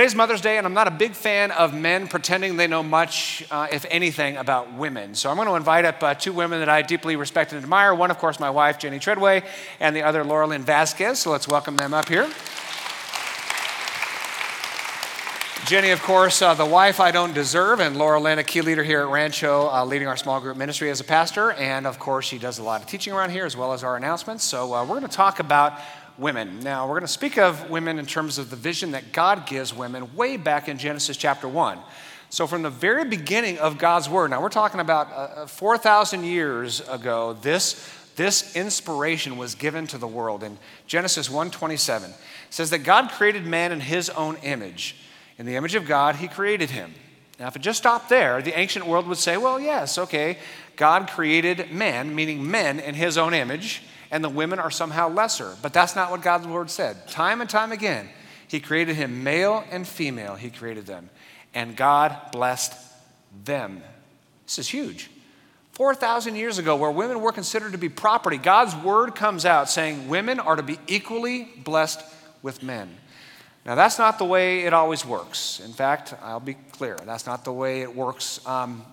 today's Mother's Day, and I'm not a big fan of men pretending they know much, uh, if anything, about women. So I'm going to invite up uh, two women that I deeply respect and admire. One, of course, my wife, Jenny Treadway, and the other, Laura Lynn Vasquez. So let's welcome them up here. Jenny, of course, uh, the wife I don't deserve, and Laura Lynn, a key leader here at Rancho, uh, leading our small group ministry as a pastor. And of course, she does a lot of teaching around here as well as our announcements. So uh, we're going to talk about women. Now, we're going to speak of women in terms of the vision that God gives women way back in Genesis chapter 1. So, from the very beginning of God's Word, now we're talking about uh, uh 4,000 years ago, this, this inspiration was given to the world. In Genesis 1:27 says that God created man in his own image. In the image of God, he created him. Now, if it just stopped there, the ancient world would say, well, yes, okay, God created man, meaning men in his own image and the women are somehow lesser. But that's not what God's word said. Time and time again, He created him male and female, He created them. And God blessed them. This is huge. 4,000 years ago, where women were considered to be property, God's word comes out saying women are to be equally blessed with men. Now, that's not the way it always works. In fact, I'll be clear, that's not the way it works, um,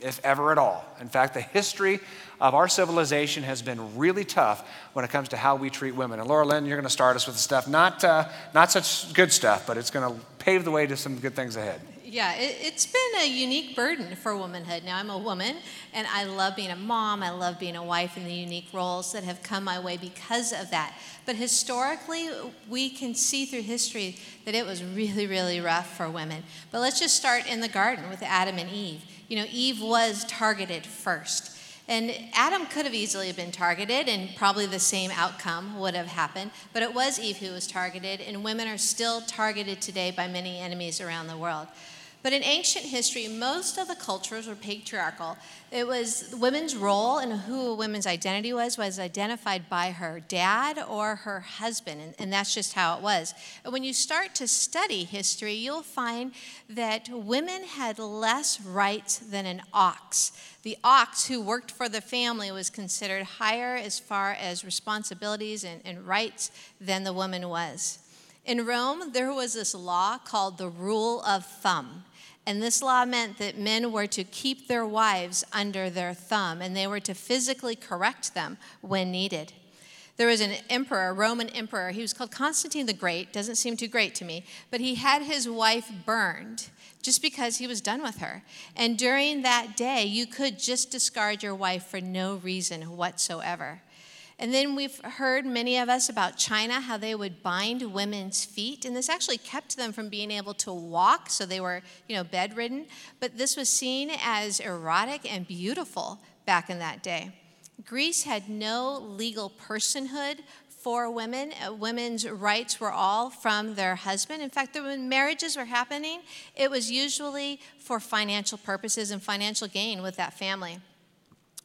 if ever at all. In fact, the history of our civilization has been really tough when it comes to how we treat women. And Laura Lynn, you're going to start us with stuff, not, uh, not such good stuff, but it's going to pave the way to some good things ahead. Yeah, it, has been a unique burden for womanhood. Now, I'm a woman, and I love being a mom, I love being a wife, and the unique roles that have come my way because of that. But historically, we can see through history that it was really, really rough for women. But let's just start in the garden with Adam and Eve. You know, Eve was targeted first. And Adam could have easily been targeted, and probably the same outcome would have happened. But it was Eve who was targeted, and women are still targeted today by many enemies around the world. But in ancient history, most of the cultures were patriarchal. It was women's role and who a woman's identity was was identified by her dad or her husband, and, and, that's just how it was. And when you start to study history, you'll find that women had less rights than an ox. The ox who worked for the family was considered higher as far as responsibilities and, and rights than the woman was. In Rome, there was this law called the rule of thumb. And this law meant that men were to keep their wives under their thumb and they were to physically correct them when needed. There was an emperor, a Roman emperor, he was called Constantine the Great, doesn't seem too great to me, but he had his wife burned just because he was done with her. And during that day, you could just discard your wife for no reason whatsoever. And then we've heard, many of us, about China, how they would bind women's feet. And this actually kept them from being able to walk, so they were, you know, bedridden. But this was seen as erotic and beautiful back in that day. Greece had no legal personhood for women. Uh, women's rights were all from their husband. In fact, when marriages were happening, it was usually for financial purposes and financial gain with that family.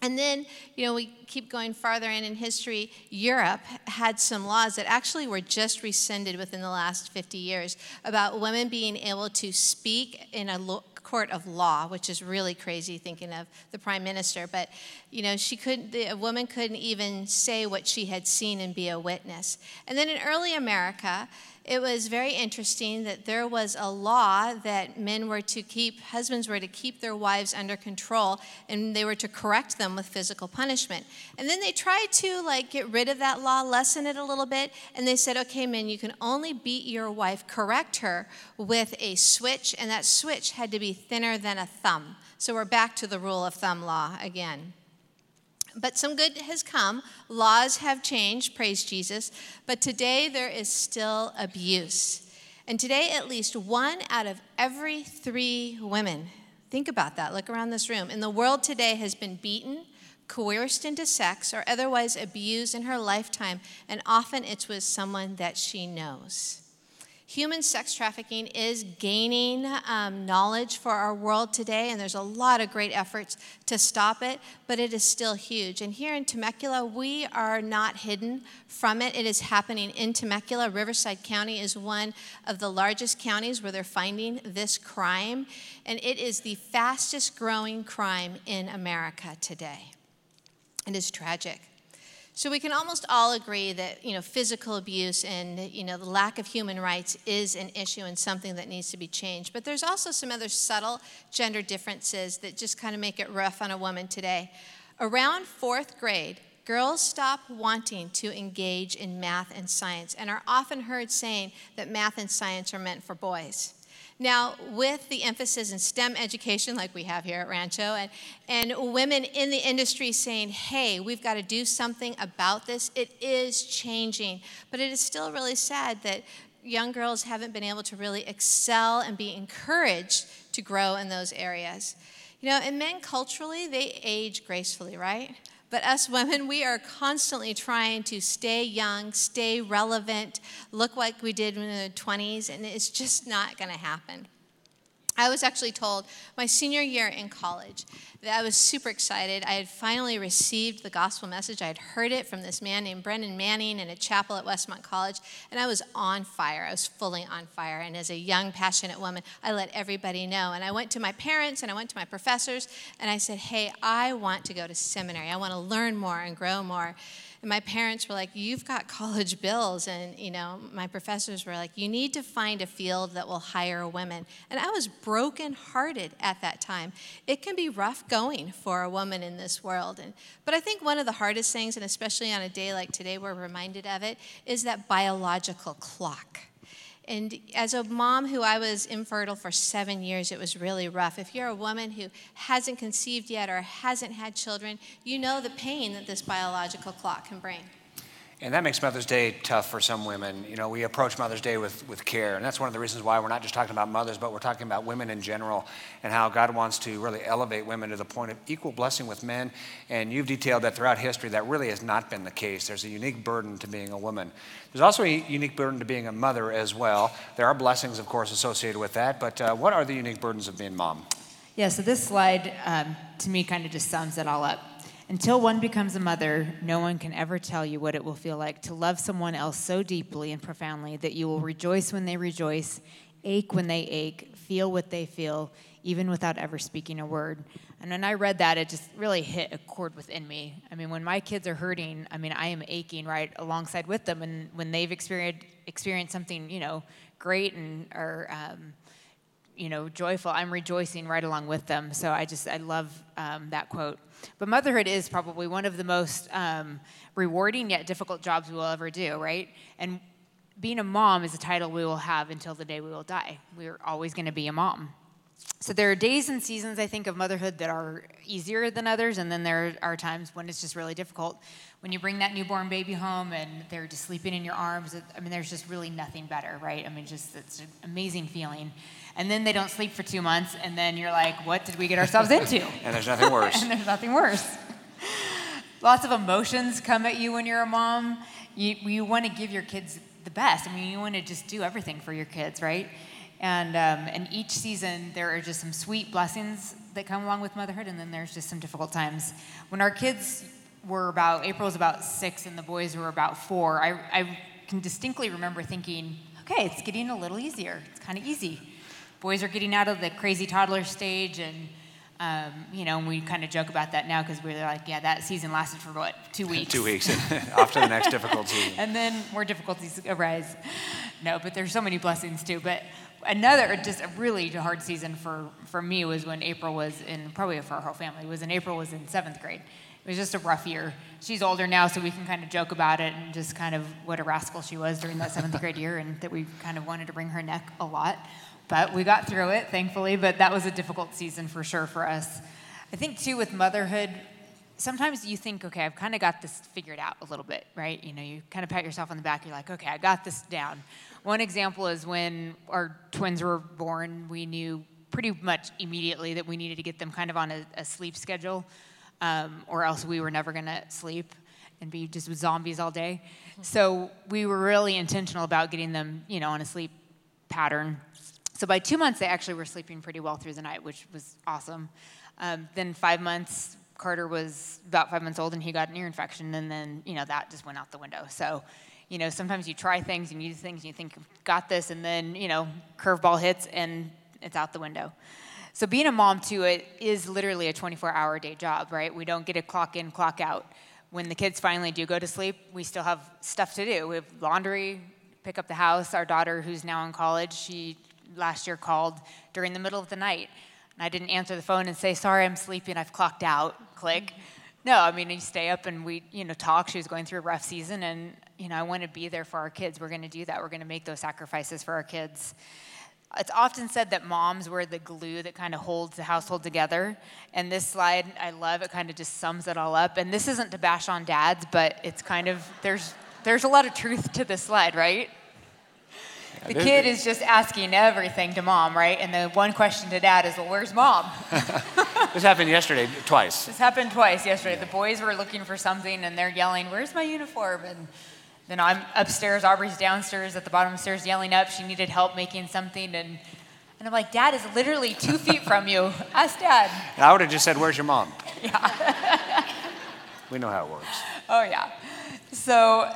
And then, you know, we keep going farther in in history. Europe had some laws that actually were just rescinded within the last 50 years about women being able to speak in a court of law, which is really crazy thinking of the prime minister. But, you know, she couldn't, a woman couldn't even say what she had seen and be a witness. And then in early America, it was very interesting that there was a law that men were to keep, husbands were to keep their wives under control and they were to correct them with physical punishment. And then they tried to like get rid of that law, lessen it a little bit, and they said, okay, men, you can only beat your wife, correct her with a switch, and that switch had to be thinner than a thumb. So we're back to the rule of thumb law again. But some good has come. Laws have changed, praise Jesus. But today there is still abuse. And today, at least one out of every three women, think about that, look around this room, in the world today has been beaten, coerced into sex, or otherwise abused in her lifetime. And often it's with someone that she knows. Human sex trafficking is gaining um, knowledge for our world today, and there's a lot of great efforts to stop it, but it is still huge. And here in Temecula, we are not hidden from it. It is happening in Temecula. Riverside County is one of the largest counties where they're finding this crime, and it is the fastest growing crime in America today. It is tragic. So we can almost all agree that you know physical abuse and you know the lack of human rights is an issue and something that needs to be changed. But there's also some other subtle gender differences that just kind of make it rough on a woman today. Around fourth grade, girls stop wanting to engage in math and science and are often heard saying that math and science are meant for boys. Now, with the emphasis in STEM education, like we have here at Rancho, and, and women in the industry saying, hey, we've got to do something about this, it is changing. But it is still really sad that young girls haven't been able to really excel and be encouraged to grow in those areas. You know, and men culturally, they age gracefully, right? But us women, we are constantly trying to stay young, stay relevant, look like we did in the 20s, and it's just not going to happen. I was actually told my senior year in college that I was super excited. I had finally received the gospel message. I had heard it from this man named Brennan Manning in a chapel at Westmont College, and I was on fire. I was fully on fire. And as a young, passionate woman, I let everybody know. And I went to my parents and I went to my professors, and I said, Hey, I want to go to seminary. I want to learn more and grow more. And my parents were like, You've got college bills. And, you know, my professors were like, You need to find a field that will hire women. And I was brokenhearted at that time. It can be rough going for a woman in this world. And, but I think one of the hardest things, and especially on a day like today, we're reminded of it, is that biological clock. And as a mom who I was infertile for seven years, it was really rough. If you're a woman who hasn't conceived yet or hasn't had children, you know the pain that this biological clock can bring. And that makes Mother's Day tough for some women. You know, we approach Mother's Day with, with care. And that's one of the reasons why we're not just talking about mothers, but we're talking about women in general and how God wants to really elevate women to the point of equal blessing with men. And you've detailed that throughout history, that really has not been the case. There's a unique burden to being a woman. There's also a unique burden to being a mother as well. There are blessings, of course, associated with that. But uh, what are the unique burdens of being mom? Yeah, so this slide um, to me kind of just sums it all up. Until one becomes a mother, no one can ever tell you what it will feel like to love someone else so deeply and profoundly that you will rejoice when they rejoice, ache when they ache, feel what they feel, even without ever speaking a word. And when I read that, it just really hit a chord within me. I mean, when my kids are hurting, I mean, I am aching right alongside with them. And when they've experienced, experienced something, you know, great and or um, you know, joyful. I'm rejoicing right along with them. So I just, I love um, that quote. But motherhood is probably one of the most um, rewarding yet difficult jobs we will ever do, right? And being a mom is a title we will have until the day we will die. We're always going to be a mom. So there are days and seasons, I think, of motherhood that are easier than others, and then there are times when it's just really difficult. When you bring that newborn baby home and they're just sleeping in your arms, I mean, there's just really nothing better, right? I mean, just it's an amazing feeling and then they don't sleep for two months, and then you're like, what did we get ourselves into? and there's nothing worse. and there's nothing worse. Lots of emotions come at you when you're a mom. You, you want to give your kids the best. I mean, you want to just do everything for your kids, right? And, um, and each season, there are just some sweet blessings that come along with motherhood, and then there's just some difficult times. When our kids were about, April was about six, and the boys were about four, I, I can distinctly remember thinking, okay, it's getting a little easier. It's kind of easy boys are getting out of the crazy toddler stage and um, you know, and we kind of joke about that now because we're like, yeah, that season lasted for what, two weeks? two weeks, off to the next difficult season. and then more difficulties arise. No, but there's so many blessings too. But another, just a really hard season for, for me was when April was in, probably for our whole family, was in April was in seventh grade. It was just a rough year. She's older now, so we can kind of joke about it and just kind of what a rascal she was during that seventh grade year, and that we kind of wanted to bring her neck a lot. But we got through it, thankfully. But that was a difficult season for sure for us. I think, too, with motherhood, sometimes you think, okay, I've kind of got this figured out a little bit, right? You know, you kind of pat yourself on the back. You're like, okay, I got this down. One example is when our twins were born, we knew pretty much immediately that we needed to get them kind of on a, a sleep schedule, um, or else we were never going to sleep and be just zombies all day. So we were really intentional about getting them, you know, on a sleep pattern. So by two months, they actually were sleeping pretty well through the night, which was awesome. Um, then five months, Carter was about five months old and he got an ear infection, and then you know that just went out the window. So, you know, sometimes you try things and you do things and you think you've got this, and then you know, curveball hits and it's out the window. So being a mom too, it is literally a 24-hour day job, right? We don't get a clock in, clock out when the kids finally do go to sleep, we still have stuff to do. We have laundry, pick up the house. Our daughter, who's now in college, she last year called during the middle of the night. And I didn't answer the phone and say, sorry, I'm sleeping, I've clocked out, click. Mm-hmm. No, I mean, you stay up and we, you know, talk. She was going through a rough season and, you know, I want to be there for our kids. We're going to do that. We're going to make those sacrifices for our kids. It's often said that moms were the glue that kind of holds the household together. And this slide, I love, it kind of just sums it all up. And this isn't to bash on dads, but it's kind of, there's, there's a lot of truth to this slide, right? The kid is just asking everything to mom, right? And the one question to dad is, well, where's mom? this happened yesterday, twice. This happened twice yesterday. The boys were looking for something and they're yelling, where's my uniform? And then I'm upstairs, Aubrey's downstairs at the bottom of the stairs yelling up. She needed help making something. And, and I'm like, Dad is literally two feet from you. Ask Dad. And I would have just said, Where's your mom? Yeah. we know how it works. Oh, yeah. So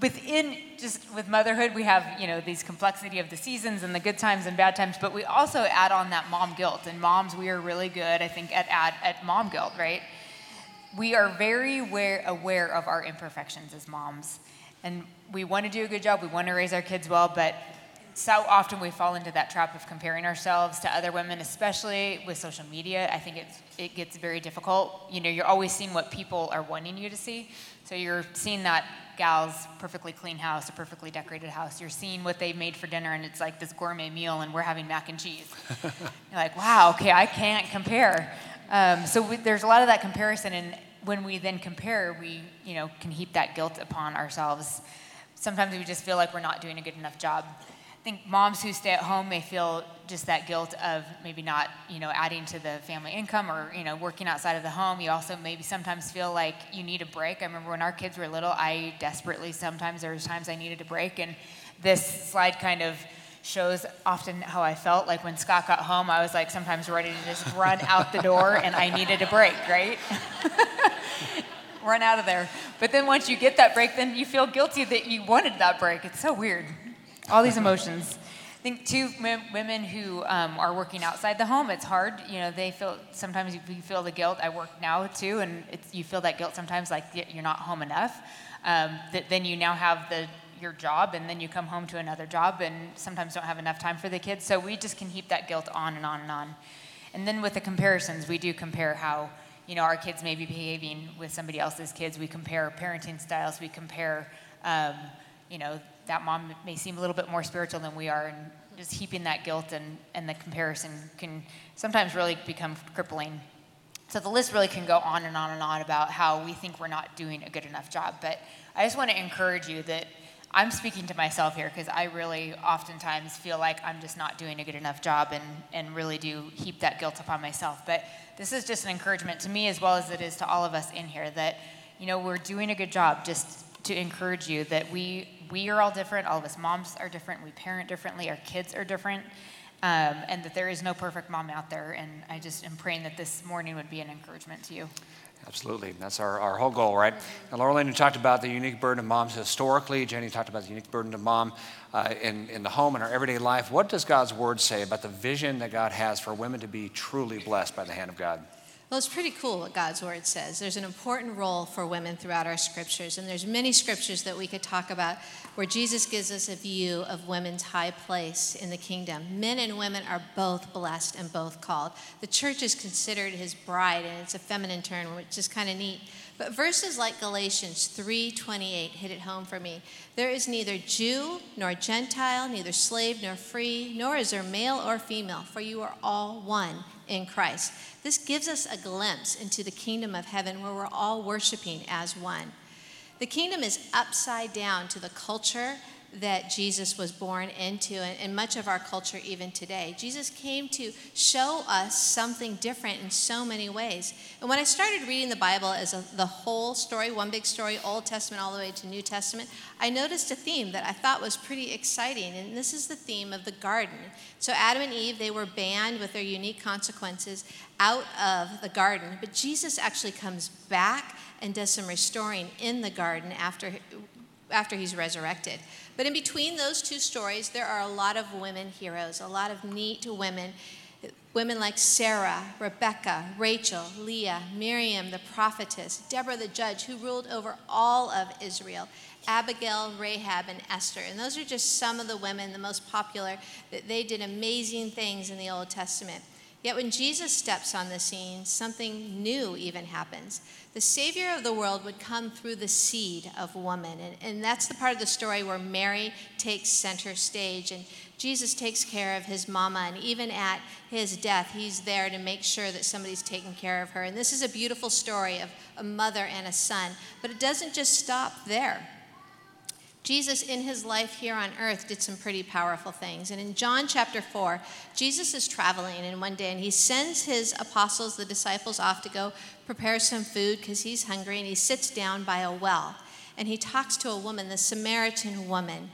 within just with motherhood, we have, you know, these complexity of the seasons and the good times and bad times, but we also add on that mom guilt. And moms, we are really good, I think, at, at, at mom guilt, right? We are very aware, aware of our imperfections as moms. And we want to do a good job, we want to raise our kids well, but so often we fall into that trap of comparing ourselves to other women, especially with social media. I think it's, it gets very difficult. You know, you're always seeing what people are wanting you to see. So you're seeing that gal's perfectly clean house, a perfectly decorated house. You're seeing what they've made for dinner, and it's like this gourmet meal, and we're having mac and cheese. you're like, wow, okay, I can't compare. Um, so we, there's a lot of that comparison, and when we then compare, we you know can heap that guilt upon ourselves. Sometimes we just feel like we're not doing a good enough job. I think moms who stay at home may feel just that guilt of maybe not, you know, adding to the family income or, you know, working outside of the home. You also maybe sometimes feel like you need a break. I remember when our kids were little, I desperately sometimes there was times I needed a break and this slide kind of shows often how I felt. Like when Scott got home, I was like sometimes ready to just run out the door and I needed a break, right? run out of there. But then once you get that break, then you feel guilty that you wanted that break. It's so weird all these emotions. I think too, women who um, are working outside the home, it's hard. You know, they feel sometimes you feel the guilt. I work now too, and you feel that guilt sometimes, like you're not home enough. Um, that then you now have the your job, and then you come home to another job, and sometimes don't have enough time for the kids. So we just can heap that guilt on and on and on. And then with the comparisons, we do compare how you know our kids may be behaving with somebody else's kids. We compare parenting styles. We compare. Um, you know, that mom may seem a little bit more spiritual than we are, and just heaping that guilt and, and the comparison can sometimes really become crippling. So the list really can go on and on and on about how we think we're not doing a good enough job. But I just want to encourage you that I'm speaking to myself here because I really oftentimes feel like I'm just not doing a good enough job and, and really do heap that guilt upon myself. But this is just an encouragement to me as well as it is to all of us in here that, you know, we're doing a good job just to encourage you that we we are all different. All of us moms are different. We parent differently. Our kids are different. Um, and that there is no perfect mom out there. And I just am praying that this morning would be an encouragement to you. Absolutely. That's our, our whole goal, right? And Laura Lynn, you talked about the unique burden of moms historically. Jenny talked about the unique burden of mom uh, in, in the home and our everyday life. What does God's word say about the vision that God has for women to be truly blessed by the hand of God? Well, it's pretty cool what God's word says. There's an important role for women throughout our scriptures, and there's many scriptures that we could talk about where Jesus gives us a view of women's high place in the kingdom. Men and women are both blessed and both called. The church is considered his bride, and it's a feminine term, which is kind of neat. But verses like Galatians 3:28 hit it home for me. There is neither Jew nor Gentile, neither slave nor free, nor is there male or female, for you are all one in Christ. This gives us a glimpse into the kingdom of heaven where we're all worshiping as one. The kingdom is upside down to the culture that Jesus was born into, and, and, much of our culture even today. Jesus came to show us something different in so many ways. And when I started reading the Bible as a, the whole story, one big story, Old Testament all the way to New Testament, I noticed a theme that I thought was pretty exciting, and this is the theme of the garden. So Adam and Eve, they were banned with their unique consequences out of the garden, but Jesus actually comes back and does some restoring in the garden after after he's resurrected. But in between those two stories, there are a lot of women heroes, a lot of neat women Women like Sarah, Rebecca, Rachel, Leah, Miriam, the prophetess, Deborah the judge, who ruled over all of Israel, Abigail, Rahab, and Esther. And those are just some of the women, the most popular, that they did amazing things in the Old Testament. Yet when Jesus steps on the scene, something new even happens. The Savior of the world would come through the seed of woman. And, and that's the part of the story where Mary takes center stage. And Jesus takes care of his mama. And even at his death, he's there to make sure that somebody's taking care of her. And this is a beautiful story of a mother and a son. But it doesn't just stop there. Jesus, in his life here on earth, did some pretty powerful things. And in John chapter 4, Jesus is traveling in one day and he sends his apostles, the disciples, off to go prepare some food because he's hungry. And he sits down by a well and he talks to a woman, the Samaritan woman.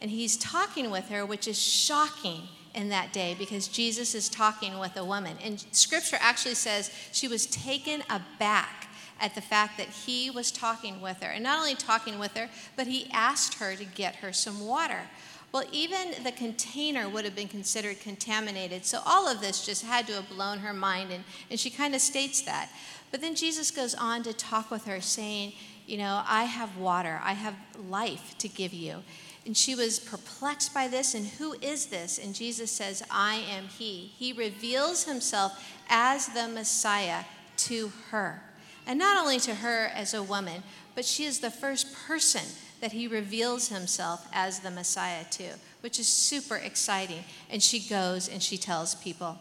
And he's talking with her, which is shocking in that day because Jesus is talking with a woman. And scripture actually says she was taken aback at the fact that he was talking with her. And not only talking with her, but he asked her to get her some water. Well, even the container would have been considered contaminated. So all of this just had to have blown her mind. And, and she kind of states that. But then Jesus goes on to talk with her, saying, You know, I have water, I have life to give you. And she was perplexed by this. And who is this? And Jesus says, I am He. He reveals Himself as the Messiah to her. And not only to her as a woman, but she is the first person that he reveals himself as the Messiah to, which is super exciting. And she goes and she tells people.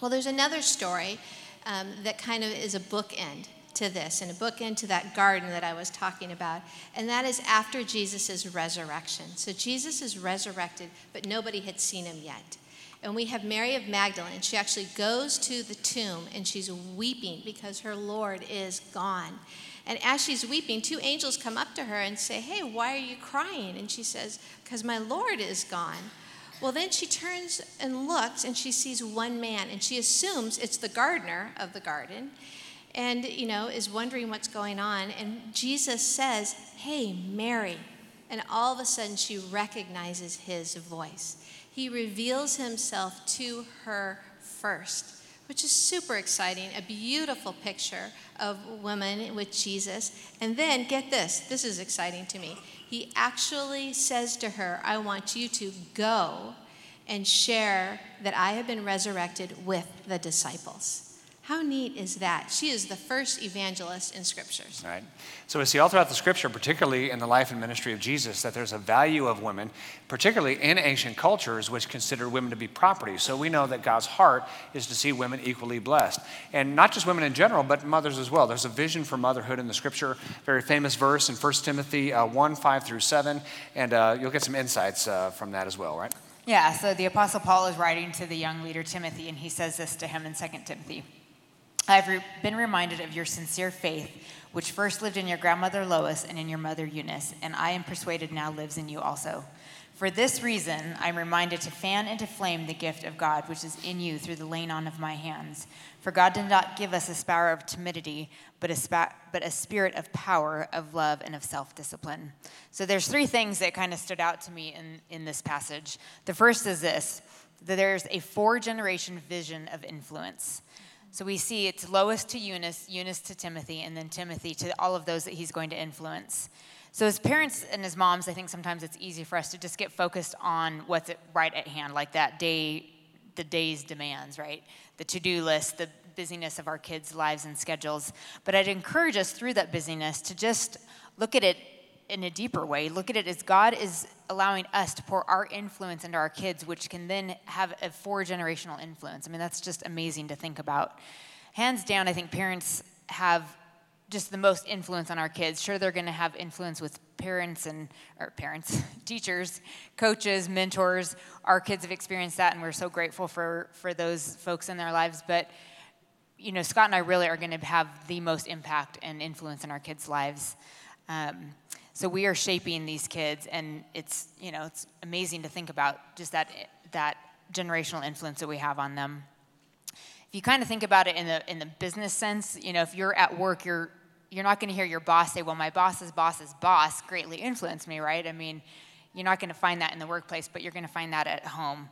Well, there's another story um, that kind of is a bookend to this, and a bookend to that garden that I was talking about, and that is after Jesus' resurrection. So Jesus is resurrected, but nobody had seen him yet. And we have Mary of Magdalene. She actually goes to the tomb and she's weeping because her Lord is gone. And as she's weeping, two angels come up to her and say, Hey, why are you crying? And she says, Because my Lord is gone. Well, then she turns and looks and she sees one man and she assumes it's the gardener of the garden and, you know, is wondering what's going on. And Jesus says, Hey, Mary. And all of a sudden she recognizes his voice he reveals himself to her first, which is super exciting. A beautiful picture of women with Jesus. And then, get this this is exciting to me. He actually says to her, I want you to go and share that I have been resurrected with the disciples. How neat is that? She is the first evangelist in scriptures. Right. So we see all throughout the scripture, particularly in the life and ministry of Jesus, that there's a value of women, particularly in ancient cultures which considered women to be property. So we know that God's heart is to see women equally blessed. And not just women in general, but mothers as well. There's a vision for motherhood in the scripture, very famous verse in 1 Timothy uh, 1 5 through 7. And uh, you'll get some insights uh, from that as well, right? Yeah, so the Apostle Paul is writing to the young leader Timothy, and he says this to him in 2 Timothy. I've re- been reminded of your sincere faith, which first lived in your grandmother Lois and in your mother Eunice, and I am persuaded now lives in you also. For this reason, I'm reminded to fan into flame the gift of God which is in you through the laying on of my hands. For God did not give us a spirit of timidity, but a, spa- but a spirit of power, of love, and of self discipline. So there's three things that kind of stood out to me in, in this passage. The first is this that there's a four generation vision of influence. So we see it's Lois to Eunice, Eunice to Timothy, and then Timothy to all of those that he's going to influence. So, as parents and as moms, I think sometimes it's easy for us to just get focused on what's right at hand, like that day, the day's demands, right? The to do list, the busyness of our kids' lives and schedules. But I'd encourage us through that busyness to just look at it in a deeper way. Look at it as God is allowing us to pour our influence into our kids, which can then have a four generational influence. I mean, that's just amazing to think about. Hands down, I think parents have just the most influence on our kids. Sure, they're going to have influence with parents and or parents, teachers, coaches, mentors. Our kids have experienced that, and we're so grateful for for those folks in their lives. But you know, Scott and I really are going to have the most impact and influence in our kids' lives. Um, so we are shaping these kids, and it's you know it's amazing to think about just that that generational influence that we have on them. If you kind of think about it in the in the business sense, you know, if you're at work, you're you're not going to hear your boss say, "Well, my boss's boss's boss greatly influenced me," right? I mean, you're not going to find that in the workplace, but you're going to find that at home.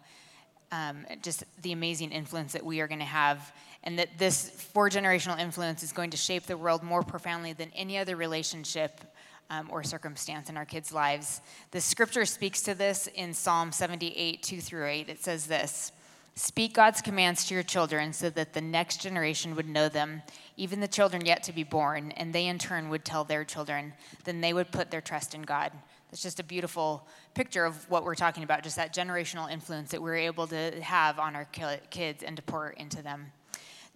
um, just the amazing influence that we are going to have, and that this four generational influence is going to shape the world more profoundly than any other relationship um, or circumstance in our kids' lives. The scripture speaks to this in Psalm 78, 2 through 8. It says this Speak God's commands to your children so that the next generation would know them, even the children yet to be born, and they in turn would tell their children. Then they would put their trust in God. It's just a beautiful picture of what we're talking about, just that generational influence that we're able to have on our kids and to pour into them.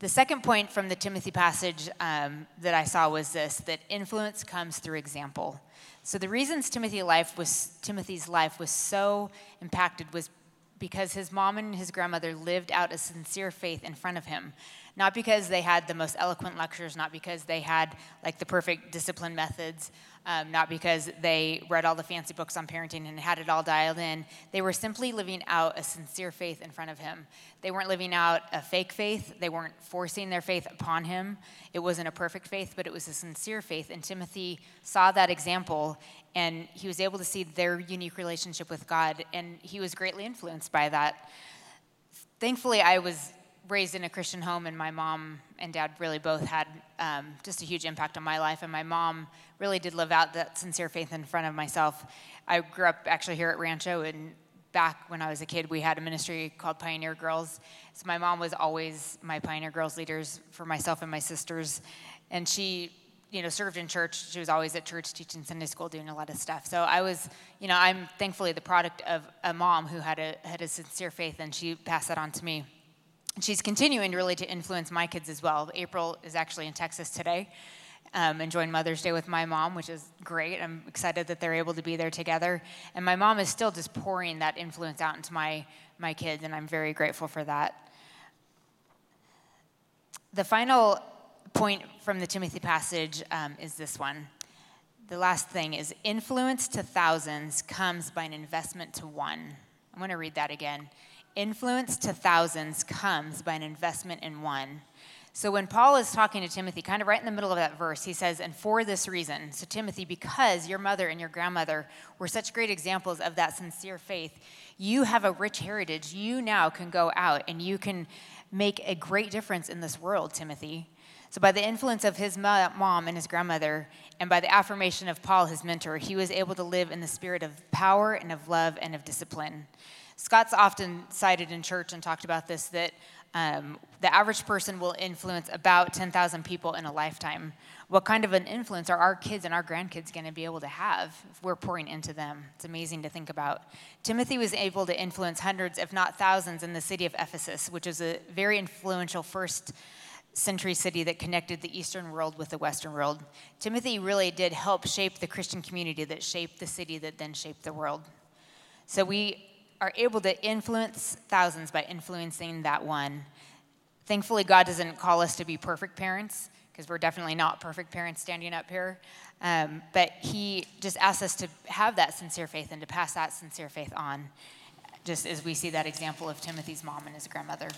The second point from the Timothy passage um, that I saw was this that influence comes through example. So the reasons Timothy life was, Timothy's life was so impacted was because his mom and his grandmother lived out a sincere faith in front of him. Not because they had the most eloquent lectures, not because they had like the perfect discipline methods, um, not because they read all the fancy books on parenting and had it all dialed in. They were simply living out a sincere faith in front of him. They weren't living out a fake faith, they weren't forcing their faith upon him. It wasn't a perfect faith, but it was a sincere faith. And Timothy saw that example and he was able to see their unique relationship with God, and he was greatly influenced by that. Thankfully, I was raised in a Christian home, and my mom and dad really both had um, just a huge impact on my life. And my mom really did live out that sincere faith in front of myself. I grew up actually here at Rancho, and back when I was a kid, we had a ministry called Pioneer Girls. So my mom was always my Pioneer Girls leaders for myself and my sisters, and she you know, served in church. She was always at church teaching Sunday school, doing a lot of stuff. So I was, you know, I'm thankfully the product of a mom who had a had a sincere faith, and she passed that on to me. She's continuing really to influence my kids as well. April is actually in Texas today, um, enjoying Mother's Day with my mom, which is great. I'm excited that they're able to be there together. And my mom is still just pouring that influence out into my my kids, and I'm very grateful for that. The final point from the Timothy passage um, is this one. The last thing is influence to thousands comes by an investment to one. I'm going to read that again. Influence to thousands comes by an investment in one. So when Paul is talking to Timothy, kind of right in the middle of that verse, he says, And for this reason, so Timothy, because your mother and your grandmother were such great examples of that sincere faith, you have a rich heritage. You now can go out and you can make a great difference in this world, Timothy. So, by the influence of his mom and his grandmother, and by the affirmation of Paul, his mentor, he was able to live in the spirit of power and of love and of discipline. Scott's often cited in church and talked about this that um, the average person will influence about 10,000 people in a lifetime. What kind of an influence are our kids and our grandkids going to be able to have if we're pouring into them? It's amazing to think about. Timothy was able to influence hundreds, if not thousands, in the city of Ephesus, which is a very influential first century city that connected the Eastern world with the Western world. Timothy really did help shape the Christian community that shaped the city that then shaped the world. So we are able to influence thousands by influencing that one. Thankfully, God doesn't call us to be perfect parents because we're definitely not perfect parents standing up here. Um, but He just asks us to have that sincere faith and to pass that sincere faith on, just as we see that example of Timothy's mom and his grandmother.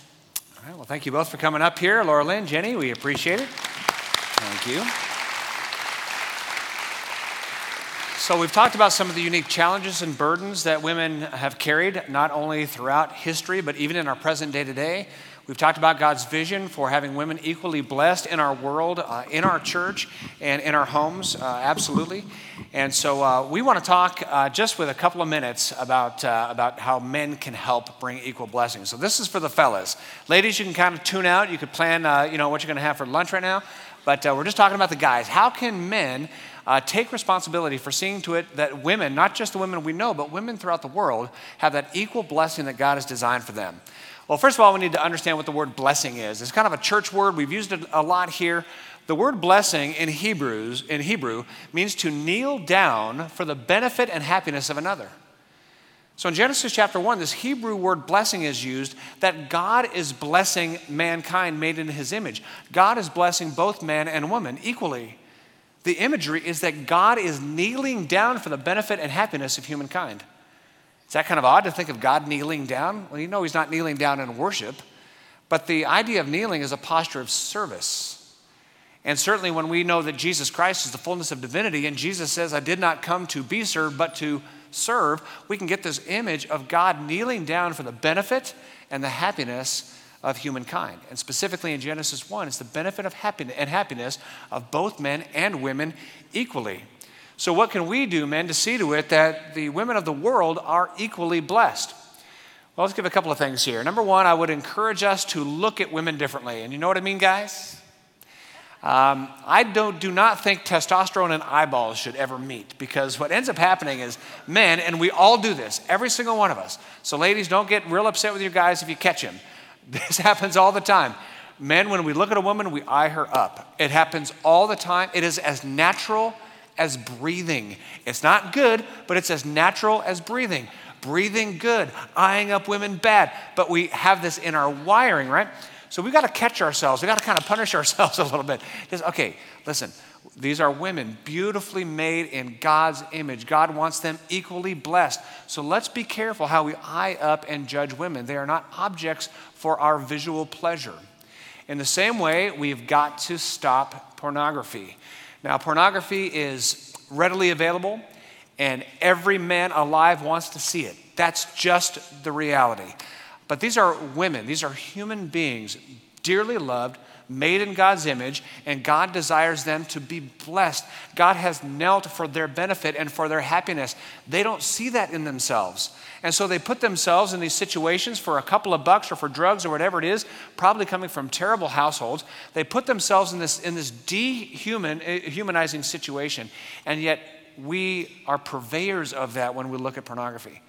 All right, well, thank you both for coming up here. Laura Lynn, Jenny, we appreciate it. Thank you. So, we've talked about some of the unique challenges and burdens that women have carried, not only throughout history, but even in our present day to day. We've talked about God's vision for having women equally blessed in our world, uh, in our church, and in our homes, uh, absolutely. And so uh, we want to talk uh, just with a couple of minutes about, uh, about how men can help bring equal blessings. So this is for the fellas. Ladies, you can kind of tune out. You could plan, uh, you know, what you're going to have for lunch right now. But we're just talking about the guys. How can men Uh, take responsibility for seeing to it that women, not just the women we know, but women throughout the world, have that equal blessing that God has designed for them? Well, first of all, we need to understand what the word blessing is. It's kind of a church word. We've used it a lot here. The word blessing in Hebrews in Hebrew means to kneel down for the benefit and happiness of another. So in Genesis chapter 1, this Hebrew word blessing is used that God is blessing mankind made in his image. God is blessing both man and woman equally. The imagery is that God is kneeling down for the benefit and happiness of humankind. Is that kind of odd to think of God kneeling down? Well, you know he's not kneeling down in worship, but the idea of kneeling is a posture of service. And certainly when we know that Jesus Christ is the fullness of divinity, and Jesus says, I did not come to be served, but to serve, we can get this image of God kneeling down for the benefit and the happiness of humankind. And specifically in Genesis 1, it's the benefit of happiness and happiness of both men and women equally. So, what can we do, men, to see to it that the women of the world are equally blessed? Well, let's give a couple of things here. Number one, I would encourage us to look at women differently. And you know what I mean, guys? Um, I don't, do not think testosterone and eyeballs should ever meet because what ends up happening is men, and we all do this, every single one of us. So, ladies, don't get real upset with your guys if you catch him. This happens all the time. Men, when we look at a woman, we eye her up. It happens all the time. It is as natural as breathing. It's not good, but it's as natural as breathing. Breathing good, eyeing up women bad. But we have this in our wiring, right? So we got to catch ourselves. We got to kind of punish ourselves a little bit. Just, okay, listen, these are women beautifully made in God's image. God wants them equally blessed. So let's be careful how we eye up and judge women. They are not objects for our visual pleasure. In the same way, we've got to stop pornography. Now, pornography is readily available, and every man alive wants to see it. That's just the reality. But these are women, these are human beings, dearly loved, made in God's image, and God desires them to be blessed. God has knelt for their benefit and for their happiness. They don't see that in themselves. And so they put themselves in these situations for a couple of bucks or for drugs or whatever it is, probably coming from terrible households. They put themselves in this, in this dehumanizing eh, situation. And yet, we are purveyors of that when we look at pornography.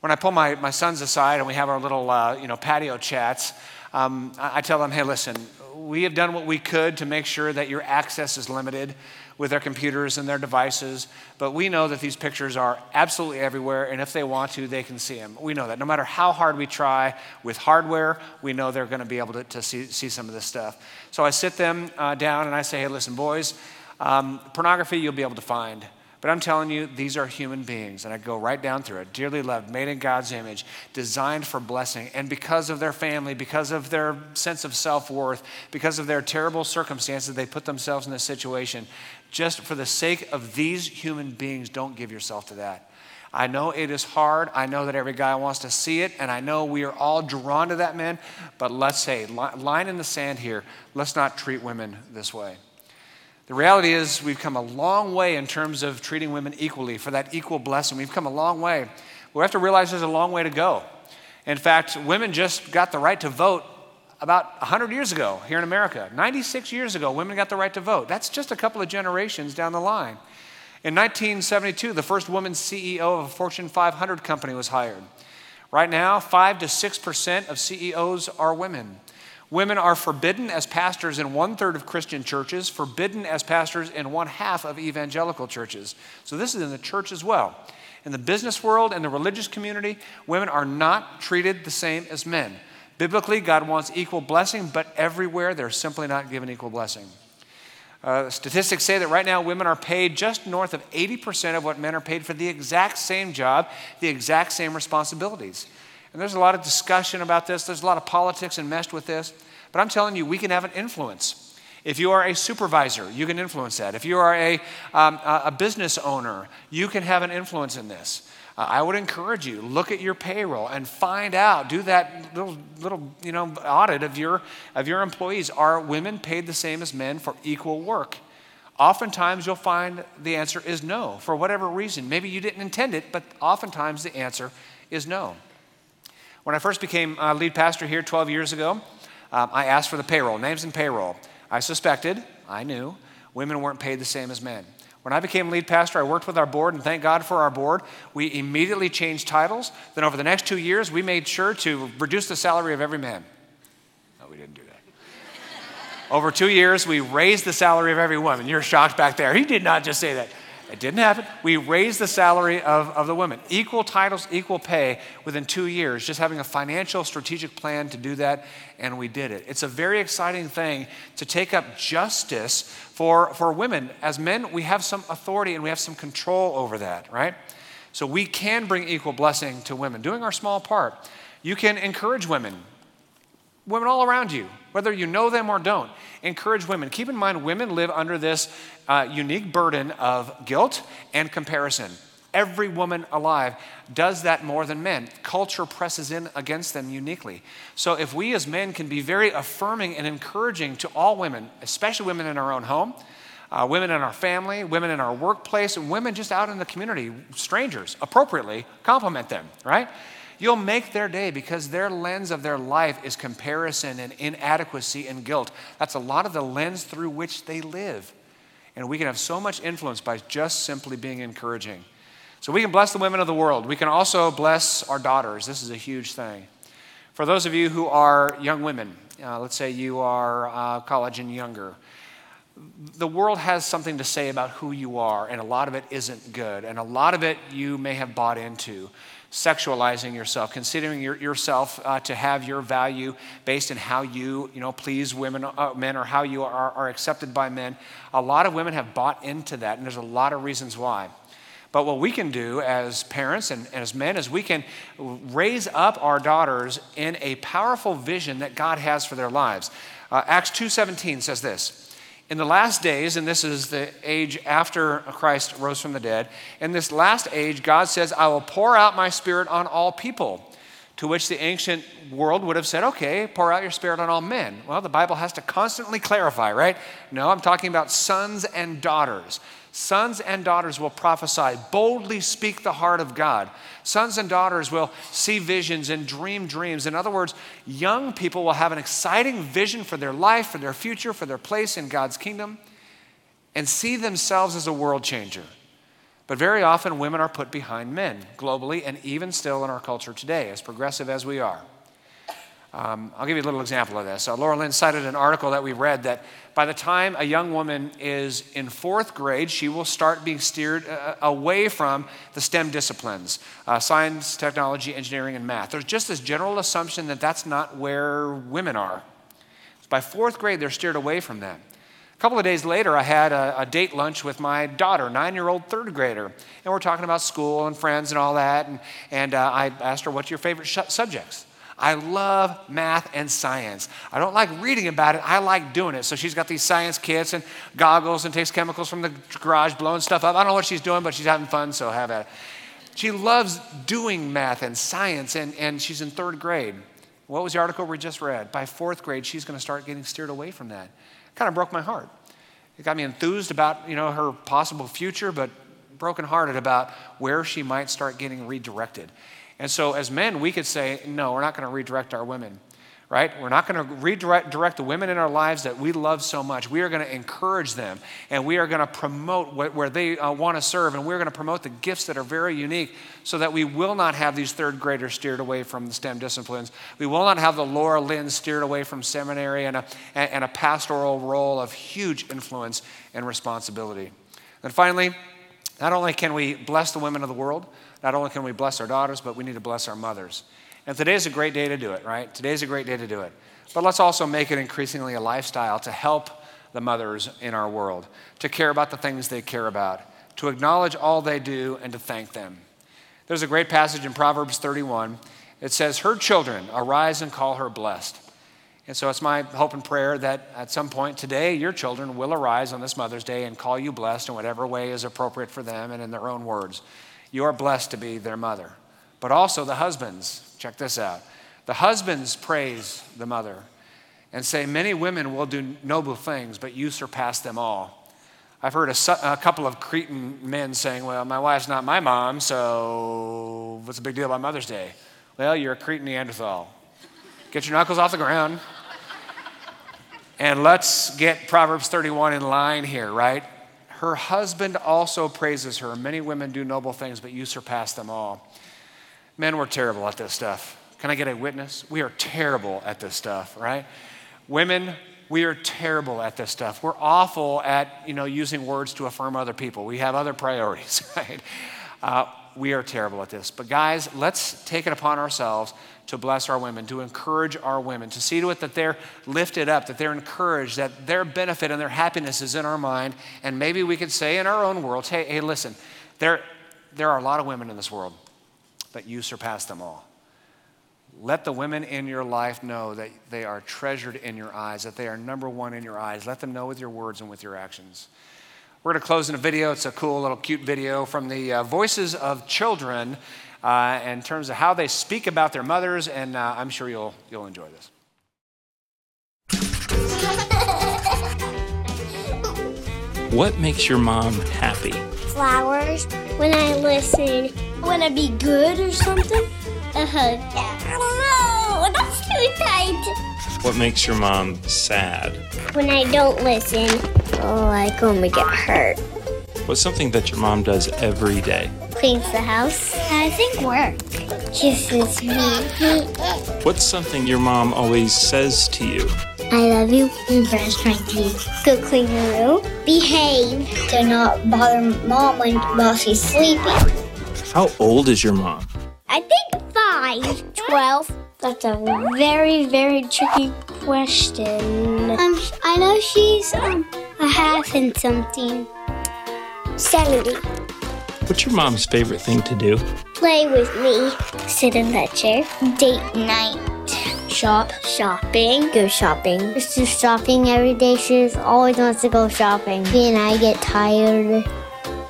When I pull my, my sons aside and we have our little uh, you know, patio chats, um, I, tell them, hey, listen, we have done what we could to make sure that your access is limited with their computers and their devices, but we know that these pictures are absolutely everywhere, and if they want to, they can see them. We know that. No matter how hard we try with hardware, we know they're going to be able to, to see, see some of this stuff. So I sit them uh, down and I say, hey, listen, boys, um, pornography you'll be able to find. But I'm telling you, these are human beings. And I go right down through it. Dearly loved, made in God's image, designed for blessing. And because of their family, because of their sense of self worth, because of their terrible circumstances, they put themselves in this situation. Just for the sake of these human beings, don't give yourself to that. I know it is hard. I know that every guy wants to see it, and I know we are all drawn to that man. But let's say, line in the sand here, let's not treat women this way. The reality is, we've come a long way in terms of treating women equally for that equal blessing. We've come a long way. We have to realize there's a long way to go. In fact, women just got the right to vote about 100 years ago here in America. 96 years ago, women got the right to vote. That's just a couple of generations down the line. In 1972, the first woman CEO of a Fortune 500 company was hired. Right now, 5 to 6% of CEOs are women. Women are forbidden as pastors in one third of Christian churches, forbidden as pastors in one half of evangelical churches. So this is in the church as well. In the business world and the religious community, women are not treated the same as men. Biblically, God wants equal blessing, but everywhere they're simply not given equal blessing. Uh, statistics say that right now women are paid just north of 80% of what men are paid for the exact same job, the exact same responsibilities. And there's a lot of discussion about this, there's a lot of politics enmeshed with this. But I'm telling you, we can have an influence. If you are a supervisor, you can influence that. If you are a, um, a business owner, you can have an influence in this. Uh, I would encourage you look at your payroll and find out. Do that little little you know audit of your of your employees. Are women paid the same as men for equal work? Oftentimes you'll find the answer is no for whatever reason. Maybe you didn't intend it, but oftentimes the answer is no. When I first became uh, lead pastor here 12 years ago, um, I asked for the payroll, names and payroll. I suspected, I knew, women weren't paid the same as men. When I became lead pastor, I worked with our board, and thank God for our board. We immediately changed titles. Then, over the next two years, we made sure to reduce the salary of every man. No, we didn't do that. over two years, we raised the salary of every woman. You're shocked back there. He did not just say that. It didn't happen. We raised the salary of, of the women. Equal titles, equal pay within two years, just having a financial strategic plan to do that, and we did it. It's a very exciting thing to take up justice for, for women. As men, we have some authority and we have some control over that, right? So we can bring equal blessing to women, doing our small part. You can encourage women Women all around you, whether you know them or don't, encourage women. Keep in mind, women live under this uh, unique burden of guilt and comparison. Every woman alive does that more than men. Culture presses in against them uniquely. So, if we as men can be very affirming and encouraging to all women, especially women in our own home, uh, women in our family, women in our workplace, and women just out in the community, strangers, appropriately compliment them, right? You'll make their day because their lens of their life is comparison and inadequacy and guilt. That's a lot of the lens through which they live. And we can have so much influence by just simply being encouraging. So we can bless the women of the world. We can also bless our daughters. This is a huge thing. For those of you who are young women, uh, let's say you are uh, college and younger, the world has something to say about who you are, and a lot of it isn't good. And a lot of it you may have bought into. Sexualizing yourself, considering your, yourself uh, to have your value based in how you, you know, please women, uh, men, or how you are, are accepted by men. A lot of women have bought into that, and there's a lot of reasons why. But what we can do as parents and, and, as men is we can raise up our daughters in a powerful vision that God has for their lives. Uh, Acts 2:17 says this: In the last days, and this is the age after Christ rose from the dead, in this last age, God says, "I will pour out my Spirit on all people." To which the ancient world would have said, okay, pour out your spirit on all men. Well, the Bible has to constantly clarify, right? No, I'm talking about sons and daughters. Sons and daughters will prophesy, boldly speak the heart of God. Sons and daughters will see visions and dream dreams. In other words, young people will have an exciting vision for their life, for their future, for their place in God's kingdom, and see themselves as a world changer. But very often, women are put behind men globally and even still in our culture today, as progressive as we are. Um, I'll give you a little example of this. Uh, Laura Lynn cited an article that we read that by the time a young woman is in fourth grade, she will start being steered uh, away from the STEM disciplines uh, science, technology, engineering, and math. There's just this general assumption that that's not where women are. By fourth grade, they're steered away from that. Couple of days later, I had a, a date lunch with my daughter, nine year old third grader. And we're talking about school and friends and all that. And, and uh, I asked her, What's your favorite sh- subjects? I love math and science. I don't like reading about it, I like doing it. So she's got these science kits and goggles and takes chemicals from the garage, blowing stuff up. I don't know what she's doing, but she's having fun, so have at it. She loves doing math and science, and, and she's in third grade. What was the article we just read? By fourth grade, she's going to start getting steered away from that. Kind of broke my heart. It got me enthused about you know her possible future, but brokenhearted about where she might start getting redirected. And so, as men, we could say, no, we're not going to redirect our women, right? We're not going to redirect direct the women in our lives that we love so much. We are going to encourage them, and we are going to promote what, where they uh, want to serve, and we're going to promote the gifts that are very unique so that we will not have these third graders steered away from the STEM disciplines. We will not have the Laura Lynn steered away from seminary and a, and a pastoral role of huge influence and responsibility. And finally, not only can we bless the women of the world, not only can we bless our daughters, but we need to bless our mothers. And today's a great day to do it, right? Today's a great day to do it. But let's also make it increasingly a lifestyle to help the mothers in our world, to care about the things they care about, to acknowledge all they do, and to thank them. There's a great passage in Proverbs 31. It says, Her children arise and call her blessed. And so it's my hope and prayer that at some point today, your children will arise on this Mother's Day and call you blessed in whatever way is appropriate for them and in their own words you are blessed to be their mother. But also the husbands, check this out. The husbands praise the mother and say, Many women will do noble things, but you surpass them all. I've heard a, a, couple of cretin men saying, Well, my wife's not my mom, so what's the big deal about Mother's Day? Well, you're a cretin Neanderthal. Get your knuckles off the ground. And let's get Proverbs 31 in line here, right? Her husband also praises her. Many women do noble things, but you surpass them all. Men, we're terrible at this stuff. Can I get a witness? We are terrible at this stuff, right? Women, we are terrible at this stuff. We're awful at, you know, using words to affirm other people. We have other priorities, right? Uh, we are terrible at this. But guys, let's take it upon ourselves to bless our women, to encourage our women, to see to it that they're lifted up, that they're encouraged, that their benefit and their happiness is in our mind. And maybe we could say in our own world, hey, hey, listen, there, there are a lot of women in this world, but you surpass them all. let the women in your life know that they are treasured in your eyes, that they are number one in your eyes. Let them know with your words and with your actions. We're going to close in a video. It's a cool little cute video from the uh, voices of children uh, in terms of how they speak about their mothers, and uh, I'm sure you'll, you'll enjoy this. What makes your mom happy? Flowers. When I listen. When I be good or something. Uh huh. I don't know. That's too tight. What makes your mom sad? When I don't listen. Oh, like when we get hurt. What's something that your mom does every day? Cleans the house. I think work. Kisses me. What's something your mom always says to you? I love you. And brush my teeth. Go clean the room. Behave. Do not bother mom when while she's sleeping. How old is your mom? I think five. Twelve. That's a very, very tricky question. Um, I know she's um, a half and something. 70. What's your mom's favorite thing to do? Play with me. Sit in that chair. Date night. Shop. Shopping. Go shopping. She's shopping every day. She always wants to go shopping. Me and I get tired.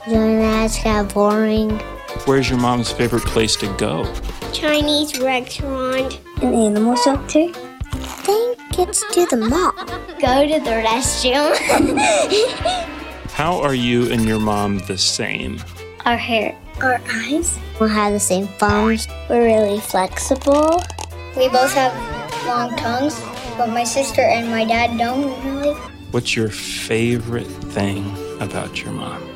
Doing that. It's kind of boring. Where's your mom's favorite place to go? Chinese restaurant. An animal shelter. I think it's to the mall. Go to the restroom. How are you and your mom the same? Our hair. Our eyes. We have the same thumbs. We're really flexible. We both have long tongues, but my sister and my dad don't really. What's your favorite thing about your mom?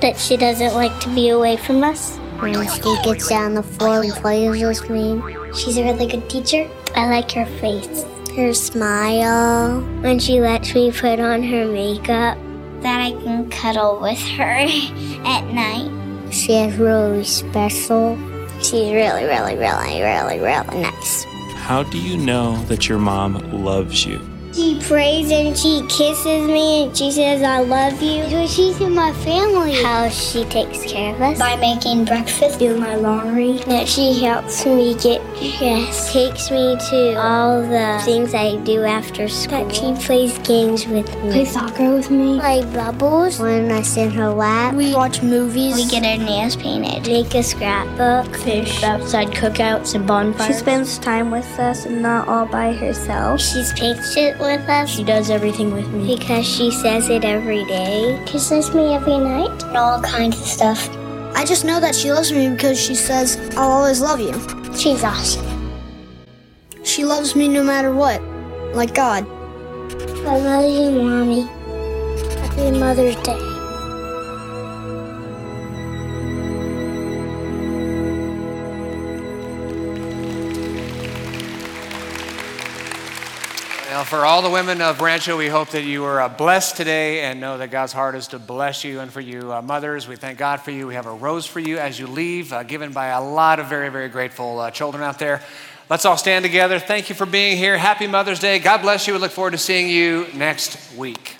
That she doesn't like to be away from us. When she gets down the floor and plays with me. She's a really good teacher. I like her face. Her smile. When she lets me put on her makeup. That I can cuddle with her at night. She is really special. She's really, really, really, really, really nice. How do you know that your mom loves you? She prays and she kisses me and she says, I love you. So she's in my family. How she takes care of us. By making breakfast, doing my laundry. That she helps me get dressed. Takes me to all the things I do after school. That she plays games with me. Play soccer with me. Play bubbles when I sit in her lap. We watch movies. We get our nails painted. Make a scrapbook. Fish. Outside cookouts and bonfires. She spends time with us and not all by herself. She's patient with us. She does everything with me. Because she says it every day. Kisses me every night. And all kinds of stuff. I just know that she loves me because she says, I'll always love you. She's awesome. She loves me no matter what, like God. I love you, Mommy. Happy Mother's Day. For all the women of Rancho, we hope that you were uh, blessed today and know that God's heart is to bless you. And for you uh, mothers, we thank God for you. We have a rose for you as you leave, uh, given by a lot of very, very grateful uh, children out there. Let's all stand together. Thank you for being here. Happy Mother's Day. God bless you. We look forward to seeing you next week.